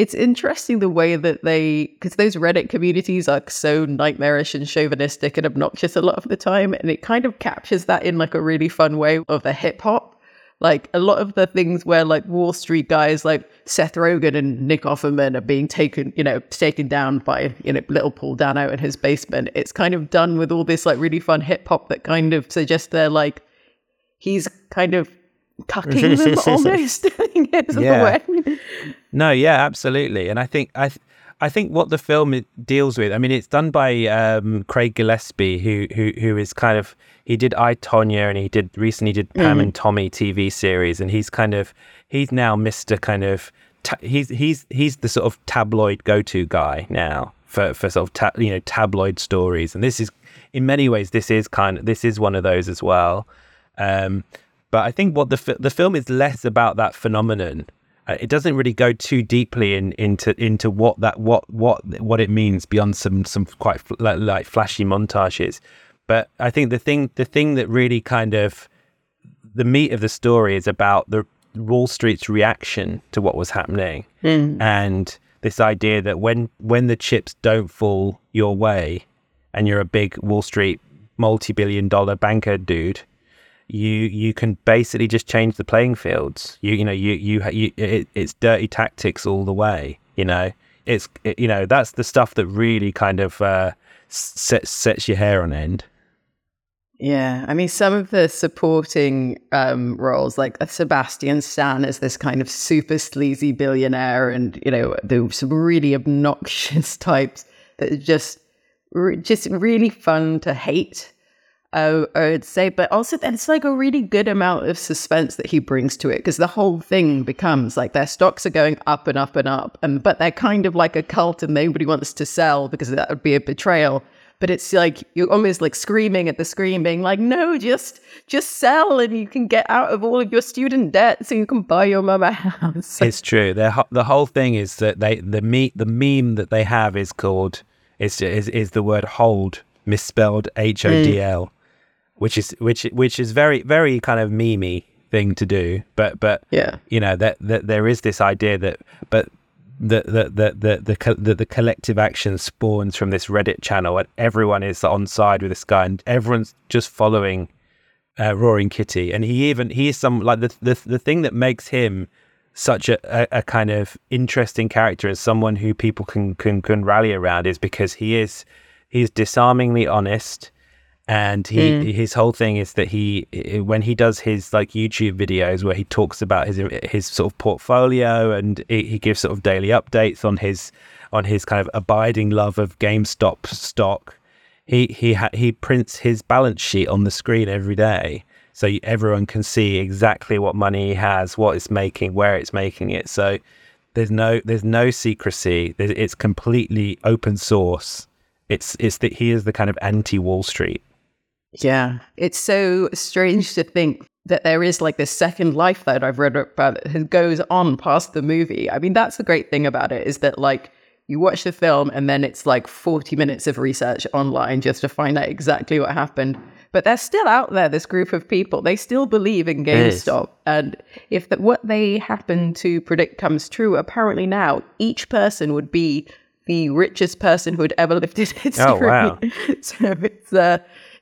Speaker 4: it's interesting the way that they because those Reddit communities are so nightmarish and chauvinistic and obnoxious a lot of the time, and it kind of captures that in like a really fun way of the hip hop. Like a lot of the things where like Wall Street guys like Seth Rogen and Nick Offerman are being taken, you know, taken down by you know little Paul Dano in his basement. It's kind of done with all this like really fun hip hop that kind of suggests they're like he's kind of cucking them almost a
Speaker 5: Yeah.
Speaker 4: way.
Speaker 5: No, yeah, absolutely. And I think I, th- I think what the film deals with. I mean, it's done by um, Craig Gillespie, who who who is kind of he did I Tonya, and he did recently did Pam
Speaker 16: Mhm.
Speaker 5: and Tommy TV series, and he's kind of he's now Mister kind of ta- he's he's he's the sort of tabloid go to guy now for for sort of ta- you know tabloid stories, and this is in many ways this is kind of this is one of those as well. Um, but I think what the fi- the film is less about that phenomenon. Uh, it doesn't really go too deeply in, into into what that what what what it means beyond some some quite fl- like, flashy montages. But I think the thing the thing that really kind of the meat of the story is about the Wall Street's reaction to what was happening
Speaker 4: Mm.
Speaker 5: and this idea that when when the chips don't fall your way and you're a big Wall Street multi-billion dollar banker dude you you can basically just change the playing fields. You you know you you, you it, it's dirty tactics all the way you know? It's it, you know that's the stuff that really kind of uh sets sets your hair on end.
Speaker 4: Yeah, I mean, some of the supporting um, roles, like Sebastian Stan as this kind of super sleazy billionaire, and you know, the some really obnoxious types that are just, just really fun to hate. Uh, I would say, but also it's like a really good amount of suspense that he brings to it because the whole thing becomes like their stocks are going up and up and up, and but they're kind of like a cult and nobody wants to sell because that would be a betrayal. But it's like you're almost like screaming at the screen being like no just just sell and you can get out of all of your student debt so you can buy your mum a house.
Speaker 5: It's true. The the whole thing is that they the me the meme that they have is called is is, is the word hold misspelled H O D L which is which which is very very kind of memey thing to do. But but
Speaker 4: yeah.
Speaker 5: you know that that there is this idea that but the the the the the, the, the collective action spawns from this Reddit channel, and everyone is on side with this guy, and everyone's just following uh, Roaring Kitty, and he even he is some like the the the thing that makes him such a, a, a kind of interesting character as someone who people can can can rally around is because he is he's disarmingly honest and he
Speaker 16: Mm.
Speaker 5: his whole thing is that he when he does his like YouTube videos where he talks about his his sort of portfolio and he, he gives sort of daily updates on his on his kind of abiding love of GameStop stock. He he ha- he prints his balance sheet on the screen every day, so everyone can see exactly what money he has, what it's making, where it's making it. So there's no there's no secrecy. It's completely open source. It's it's that he is the kind of anti Wall Street.
Speaker 4: Yeah. It's so strange to think that there is like this second life that I've read about that goes on past the movie. I mean, that's the great thing about it is that like you watch the film and then it's like 40 minutes of research online just to find out exactly what happened. But they're still out there, this group of people. They still believe in. GameStop. And if that what they happen to predict comes true, apparently now each person would be the richest person who had ever lived in history.
Speaker 5: Oh, wow.
Speaker 4: so it's uh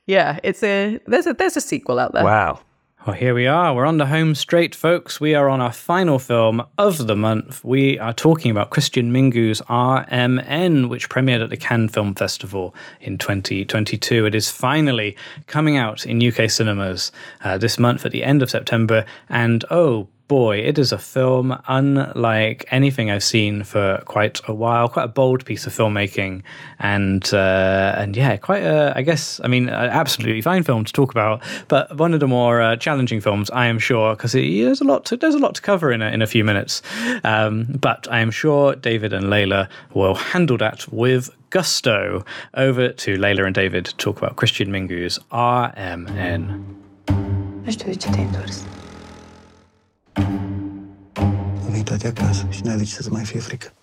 Speaker 4: yeah, it's a there's a there's a sequel out there.
Speaker 5: Wow.
Speaker 1: Well, here we are. We're on the home straight, folks. We are on our final film of the month. We are talking about Cristian Mungiu's RMN, which premiered at the Cannes Film Festival in 2022. It is finally coming out in UK cinemas uh, this month at the end of September. And oh, boy, it is a film unlike anything I've seen for quite a while. Quite a bold piece of filmmaking, and uh, and yeah, quite a I guess I mean an absolutely fine film to talk about, but one of the more uh, challenging films I am sure because there's a lot to there's a lot to cover in a, in a few minutes. Um, but I am sure David and Leila will handle that with gusto. Over to Leila and David to talk about Cristian Mungiu's RMN.
Speaker 16: Am venit toate acasă și n-ai de ce să mai fie frică.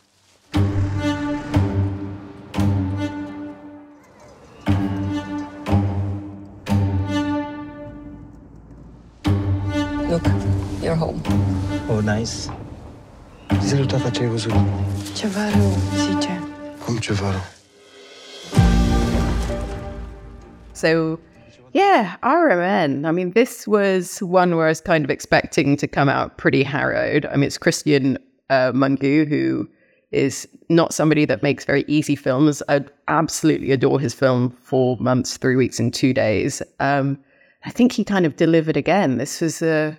Speaker 11: Look, you're home.
Speaker 16: Oh, nice. Zi lui tata ce ai văzut.
Speaker 11: Ceva rău, zice.
Speaker 16: Cum ceva rău.
Speaker 4: So, yeah, RMN. I mean, this was one where I was kind of expecting to come out pretty harrowed. I mean, it's Cristian uh, Mungiu, who is not somebody that makes very easy films. I absolutely adore his film, Four Months, Three Weeks, and Two Days. Um, I think he kind of delivered again. This was a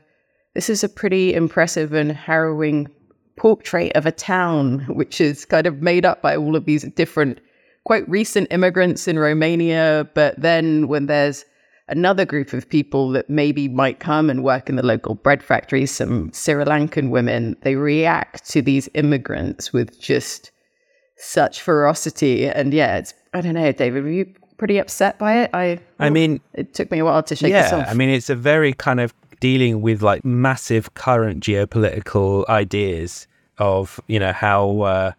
Speaker 4: this is a pretty impressive and harrowing portrait of a town which is kind of made up by all of these different quite recent immigrants in Romania, but then when there's another group of people that maybe might come and work in the local bread factory, some Sri Lankan women, they react to these immigrants with just such ferocity. And yeah, it's I don't know, David, were you pretty upset by it? I
Speaker 5: I mean,
Speaker 4: it took me a while to shake this
Speaker 5: yeah,
Speaker 4: off.
Speaker 5: I mean, it's a very kind of dealing with like massive current geopolitical ideas of you know how uh,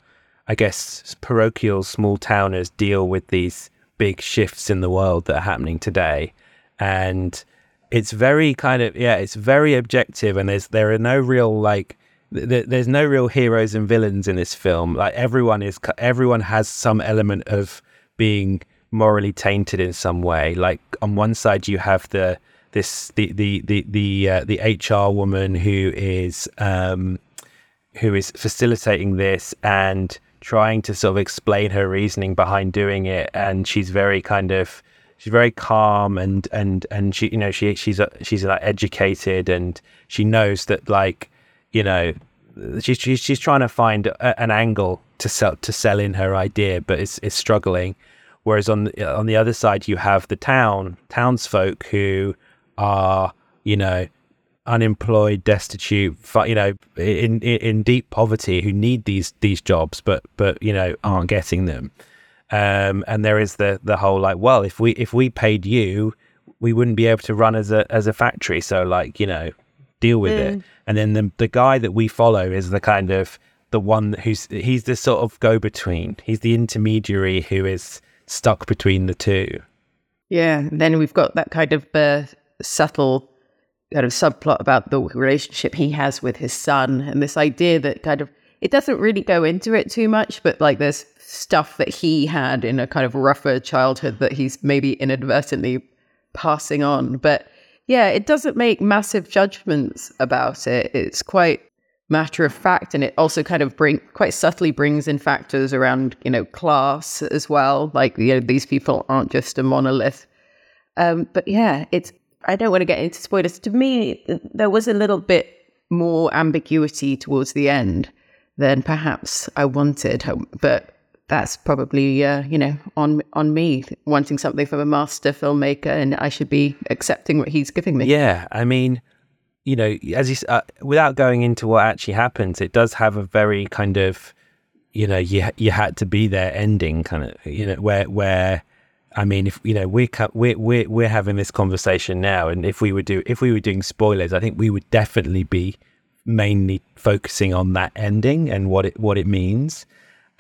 Speaker 5: I guess parochial small towners deal with these big shifts in the world that are happening today, and it's very kind of yeah, it's very objective, and there's there are no real like th- there's no real heroes and villains in this film. Like everyone is everyone has some element of being morally tainted in some way. Like on one side you have the this the the the the uh, the HR woman who is um who is facilitating this and trying to sort of explain her reasoning behind doing it and she's very kind of she's very calm and and and she you know she she's a, she's like educated and she knows that like you know she's she's, she's trying to find a, an angle to sell to sell in her idea but it's it's struggling. Whereas on the, on the other side you have the town townsfolk who are you know unemployed destitute you know in, in in deep poverty who need these these jobs but but you know aren't getting them um and there is the the whole like well if we if we paid you we wouldn't be able to run as a as a factory. So like you know deal with it.
Speaker 4: Mm.
Speaker 5: and then the the guy that we follow is the kind of the one who's he's the sort of go between he's the intermediary who is stuck between the two.
Speaker 4: Yeah, and then we've got that kind of uh, subtle kind of subplot about the relationship he has with his son, and this idea that kind of it doesn't really go into it too much, but like there's stuff that he had in a kind of rougher childhood that he's maybe inadvertently passing on. But yeah, it doesn't make massive judgments about it. It's quite matter of fact, and it also kind of bring quite subtly brings in factors around you know class as well. Like you know these people aren't just a monolith. Um, but yeah, it's I don't want to get into spoilers. To me, there was a little bit more ambiguity towards the end than perhaps I wanted. But that's probably uh, you know on on me wanting something from a master filmmaker, and I should be accepting what he's giving me.
Speaker 5: Yeah, I mean, you know, as you uh, without going into what actually happens, it does have a very kind of, you know, you you had to be there ending kind of, you know, where where. I mean, if you know we're we're we're we're having this conversation now, and if we were do if we were doing spoilers, I think we would definitely be mainly focusing on that ending and what it what it means.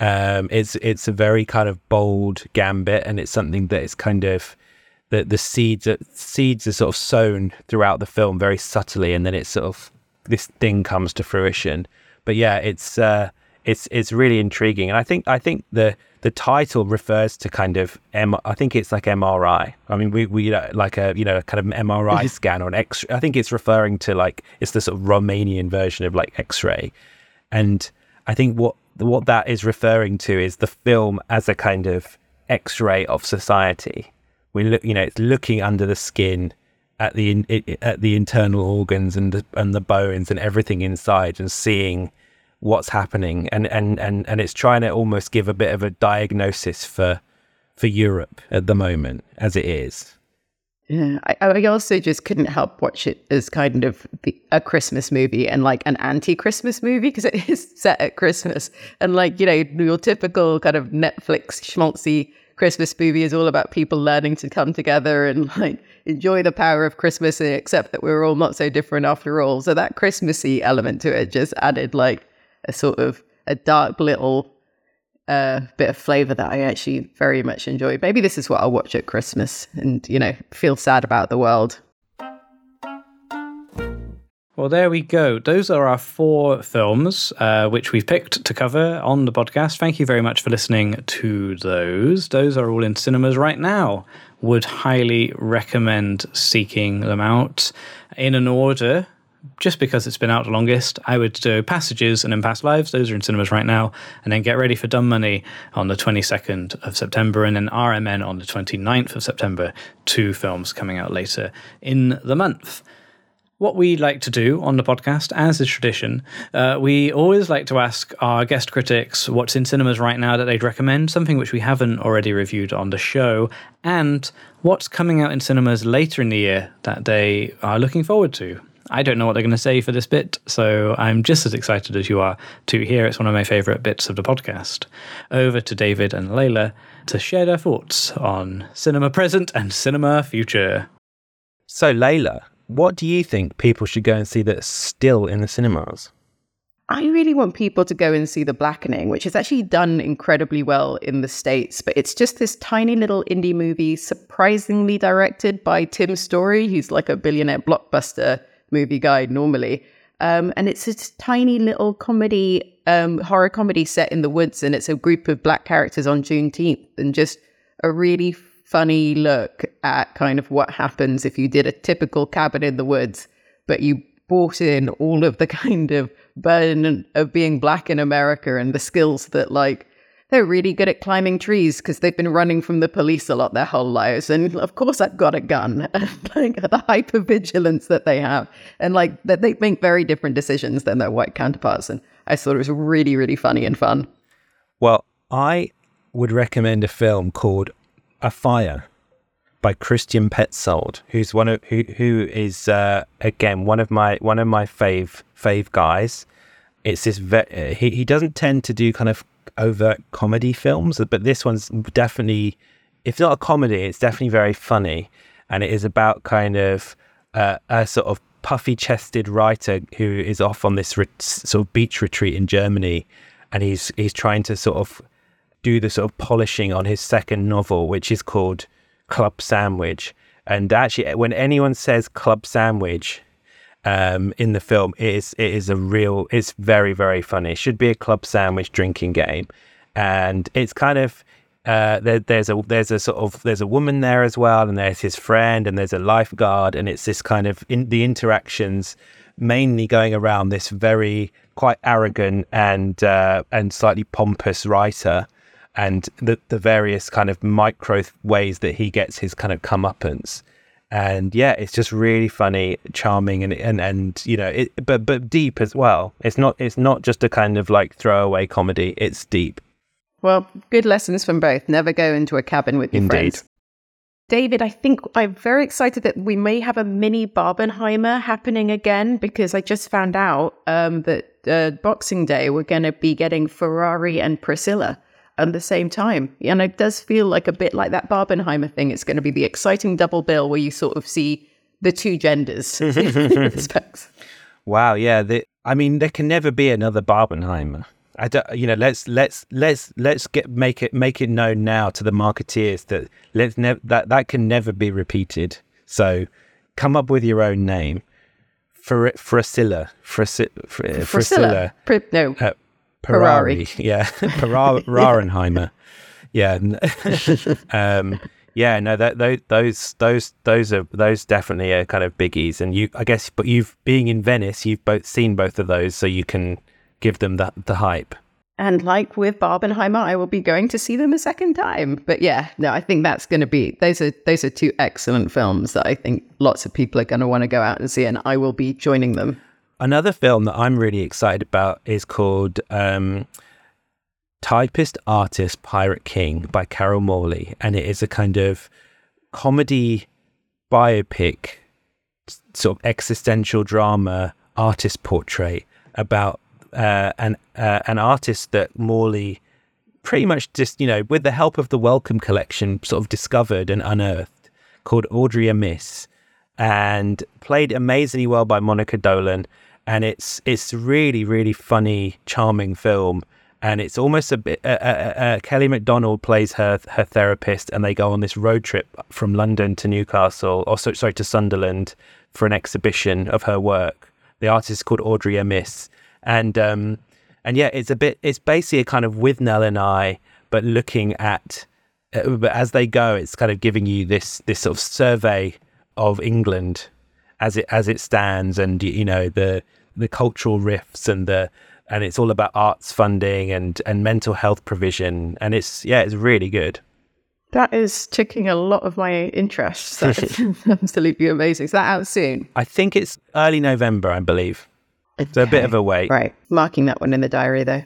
Speaker 5: Um, it's it's a very kind of bold gambit, and it's something that is kind of the the seeds are, seeds are sort of sown throughout the film very subtly, and then it's sort of this thing comes to fruition. But yeah, it's uh, it's it's really intriguing, and I think I think the the title refers to kind of M. I think it's like MRI. I mean, we we uh, like a you know kind of MRI scan or an X. I think it's referring to like it's the sort of Romanian version of like X-ray, and I think what what that is referring to is the film as a kind of X-ray of society. We look, you know, it's looking under the skin at the in, at the internal organs and the, and the bones and everything inside, and seeing what's happening, and, and and and it's trying to almost give a bit of a diagnosis for for Europe at the moment as it is.
Speaker 4: Yeah, I, I also just couldn't help watch it as kind of the, a Christmas movie and like an anti-Christmas movie because it is set at Christmas and like you know your typical kind of Netflix schmaltzy Christmas movie is all about people learning to come together and like enjoy the power of Christmas and accept that we're all not so different after all. So that Christmassy element to it just added like a sort of a dark little uh, bit of flavor that I actually very much enjoy. Maybe this is what I'll watch at Christmas and, you know, feel sad about the world.
Speaker 1: Well, there we go. Those are our four films uh, which we've picked to cover on the podcast. Thank you very much for listening to those. Those are all in cinemas right now. Would highly recommend seeking them out in an order. Just because it's been out the longest, I would do Passages and In Past Lives. Those are in cinemas right now. And then get ready for Dumb Money on the 22nd of September and then RMN on the 29th of September. Two films coming out later in the month what we like to do on the podcast, as is tradition, uh, we always like to ask our guest critics what's in cinemas right now that they'd recommend, something which we haven't already reviewed on the show, and what's coming out in cinemas later in the year that they are looking forward to. I don't know what they're going to say for this bit, so I'm just as excited as you are to hear. It's one of my favourite bits of the podcast. Over to David and Leila to share their thoughts on cinema present and cinema future.
Speaker 5: So, Leila, what do you think people should go and see that's still in the cinemas?
Speaker 4: I really want people to go and see The Blackening, which is actually done incredibly well in the States, but it's just this tiny little indie movie, surprisingly directed by Tim Story, who's like a billionaire blockbuster movie guide normally. Um, and it's this tiny little comedy, um, horror comedy set in the woods, and it's a group of black characters on Juneteenth, and just a really funny look at kind of what happens if you did a typical cabin in the woods, but you brought in all of the kind of burden of being black in America and the skills that like they're really good at climbing trees because they've been running from the police a lot their whole lives. And of course, I've got a gun. And like the hypervigilance that they have, and like that they make very different decisions than their white counterparts. And I thought it was really, really funny and fun.
Speaker 5: Well, I would recommend a film called Afire by Christian Petzold, who's one of who who is uh, again one of my one of my fave fave guys. It's this ve- he he doesn't tend to do kind of overt comedy films, but this one's definitely if not a comedy, it's definitely very funny, and it is about kind of uh, a sort of puffy chested writer who is off on this re- sort of beach retreat in Germany, and he's he's trying to sort of do the sort of polishing on his second novel, which is called Club Sandwich. And actually, when anyone says Club Sandwich um, in the film, it is it is a real. It's very very funny. It should be a club sandwich drinking game, and it's kind of. Uh, there, there's a there's a sort of there's a woman there as well, and there's his friend, and there's a lifeguard, and it's this kind of in the interactions mainly going around this very quite arrogant and uh, and slightly pompous writer, and the the various kind of micro ways that he gets his kind of comeuppance. And yeah, it's just really funny, charming, and and and you know, it but but deep as well. It's not it's not just a kind of like throwaway comedy. It's deep.
Speaker 4: Well, good lessons from both. Never go into a cabin with your
Speaker 5: Indeed.
Speaker 4: friends. David, I think I'm very excited that we may have a mini Barbenheimer happening again because I just found out um, that uh, Boxing Day we're going to be getting Ferrari and Priscilla at the same time. And it does feel like a bit like that Barbenheimer thing. It's going to be the exciting double bill where you sort of see the two genders.
Speaker 5: Wow, yeah. The, I mean, there can never be another Barbenheimer. I don't, you know, let's let's let's let's get make it make it known now to the marketeers that let's never that that can never be repeated. So, come up with your own name. For Frasilla, Frasi- Fr- Frasilla,
Speaker 4: Pri- no,
Speaker 5: uh,
Speaker 4: Ferrari.
Speaker 5: Yeah, Ferrar- Rarenheimer. Yeah, um, yeah. No, that those those those those are those definitely are kind of biggies. And you, I guess, but you've being in Venice, you've both seen both of those, so you can give them that the hype.
Speaker 4: And like with Barbenheimer, I will be going to see them a second time. But yeah, no, I think that's going to be those are those are two excellent films that I think lots of people are going to want to go out and see, and I will be joining them.
Speaker 5: Another film that I'm really excited about is called um, Typist Artist Pirate King by Carol Morley, and it is a kind of comedy biopic, sort of existential drama artist portrait about uh, an uh, an artist that Morley pretty much just you know with the help of the Wellcome Collection sort of discovered and unearthed called Audrey Amiss and played amazingly well by Monica Dolan and it's it's really really funny charming film. And it's almost a bit uh, uh, uh, Kelly MacDonald plays her her therapist and they go on this road trip from London to Newcastle or so, sorry to Sunderland for an exhibition of her work. The artist is called Audrey Amiss and um and yeah it's a bit it's basically a kind of Withnail and I but looking at uh, but as they go it's kind of giving you this this sort of survey of England as it as it stands and you know the the cultural rifts and the and it's all about arts funding and and mental health provision and it's yeah it's really good
Speaker 4: That is ticking a lot of my interests. That is absolutely amazing. Is that out soon?
Speaker 5: i think it's early november i believe so a bit of a wait
Speaker 4: Right. Marking that one in the diary, though.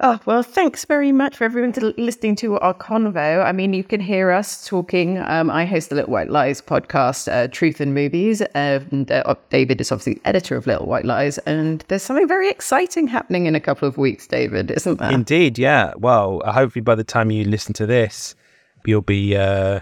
Speaker 4: Oh, well, thanks very much for everyone to listening to our convo. I mean, you can hear us talking. Um, I host the Little White Lies podcast, uh, Truth and Movies. And uh, David is obviously editor of Little White Lies. And there's something very exciting happening in a couple of weeks, David, isn't there?
Speaker 5: Indeed, yeah. Well, hopefully by the time you listen to this, you'll be uh,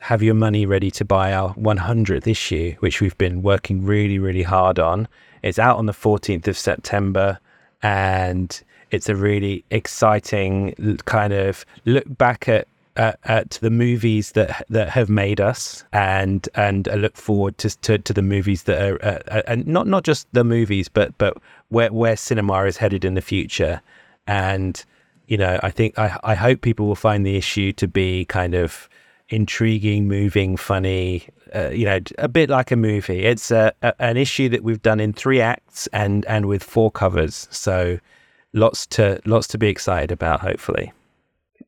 Speaker 5: have your money ready to buy our 100th issue, which we've been working really, really hard on. It's out on the 14th of September, and it's a really exciting kind of look back at. At, the movies that that have made us, and and I look forward to to, to the movies that are, uh, uh, and not not just the movies, but but where where cinema is headed in the future, and you know, I think I, I hope people will find the issue to be kind of intriguing, moving, funny. Uh, you know, a bit like a movie. It's a, a, an issue that we've done in three acts and and with four covers. So lots to lots to be excited about. Hopefully,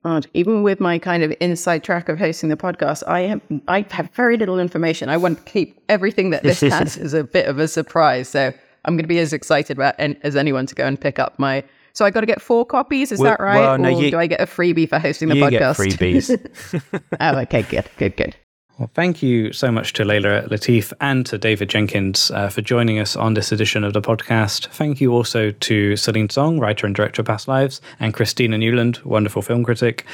Speaker 4: God, even with my kind of inside track of hosting the podcast, I have I have very little information. I want to keep everything that this has as a bit of a surprise. So I'm going to be as excited about an, as anyone to go and pick up my. So I got to get four copies. Is
Speaker 5: Well-
Speaker 4: that right?
Speaker 5: well, no,
Speaker 4: or
Speaker 5: you-
Speaker 4: do I get a freebie for hosting the
Speaker 5: you
Speaker 4: podcast?
Speaker 5: get freebies.
Speaker 4: oh, okay, good, good, good.
Speaker 1: Well, thank you so much to Leila Latif and to David Jenkins uh, for joining us on this edition of the podcast. Thank you also to Celine Song, writer and director of Past Lives, and Christina Newland, wonderful film critic,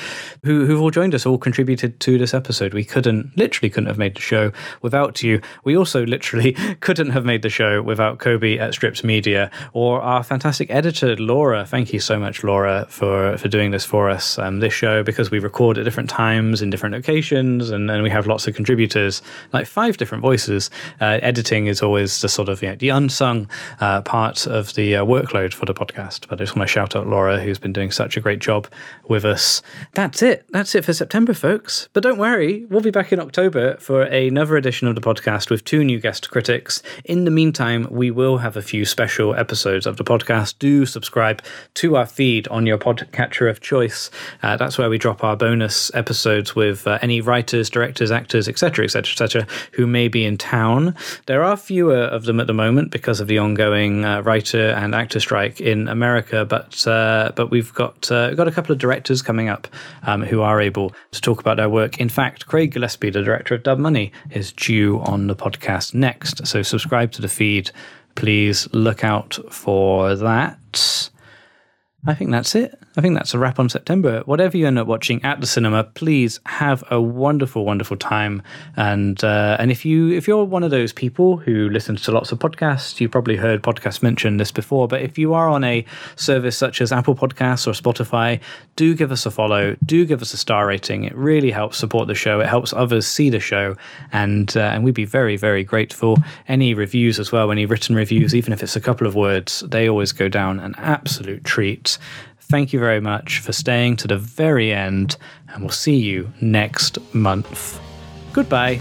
Speaker 1: who, who've all joined us, all contributed to this episode. We couldn't, literally couldn't have made the show without you. We also literally couldn't have made the show without Kobe at Stripped Media or our fantastic editor, Laura. Thank you so much, Laura, for, for doing this for us. Um, this show, because we record at different times in different locations and then we have lots of contributors, like five different voices. Uh, editing is always the sort of you know, the unsung uh, part of the uh, workload for the podcast. But I just want to shout out Laura, who's been doing such a great job with us. That's it. That's it for September, folks. But don't worry, we'll be back in October for another edition of the podcast with two new guest critics. In the meantime, we will have a few special episodes of the podcast. Do subscribe to our feed on your podcatcher of choice. Uh, that's where we drop our bonus episodes with uh, any writers, directors, actors, actors, etc., etc., etc., who may be in town. There are fewer of them at the moment because of the ongoing uh, writer and actor strike in America, but uh, but we've got uh, got a couple of directors coming up um, who are able to talk about their work. In fact, Craig Gillespie, the director of Dumb Money, is due on the podcast next. So subscribe to the feed. Please look out for that. I think that's it. I think that's a wrap on September. Whatever you end up watching at the cinema, please have a wonderful, wonderful time. And uh, and if you if you're one of those people who listens to lots of podcasts, you've probably heard podcasts mention this before. But if you are on a service such as Apple Podcasts or Spotify, do give us a follow. Do give us a star rating. It really helps support the show. It helps others see the show, and uh, and we'd be very very grateful. Any reviews as well, any written reviews, even if it's a couple of words, they always go down an absolute treat. Thank you very much for staying to the very end, and we'll see you next month. Goodbye.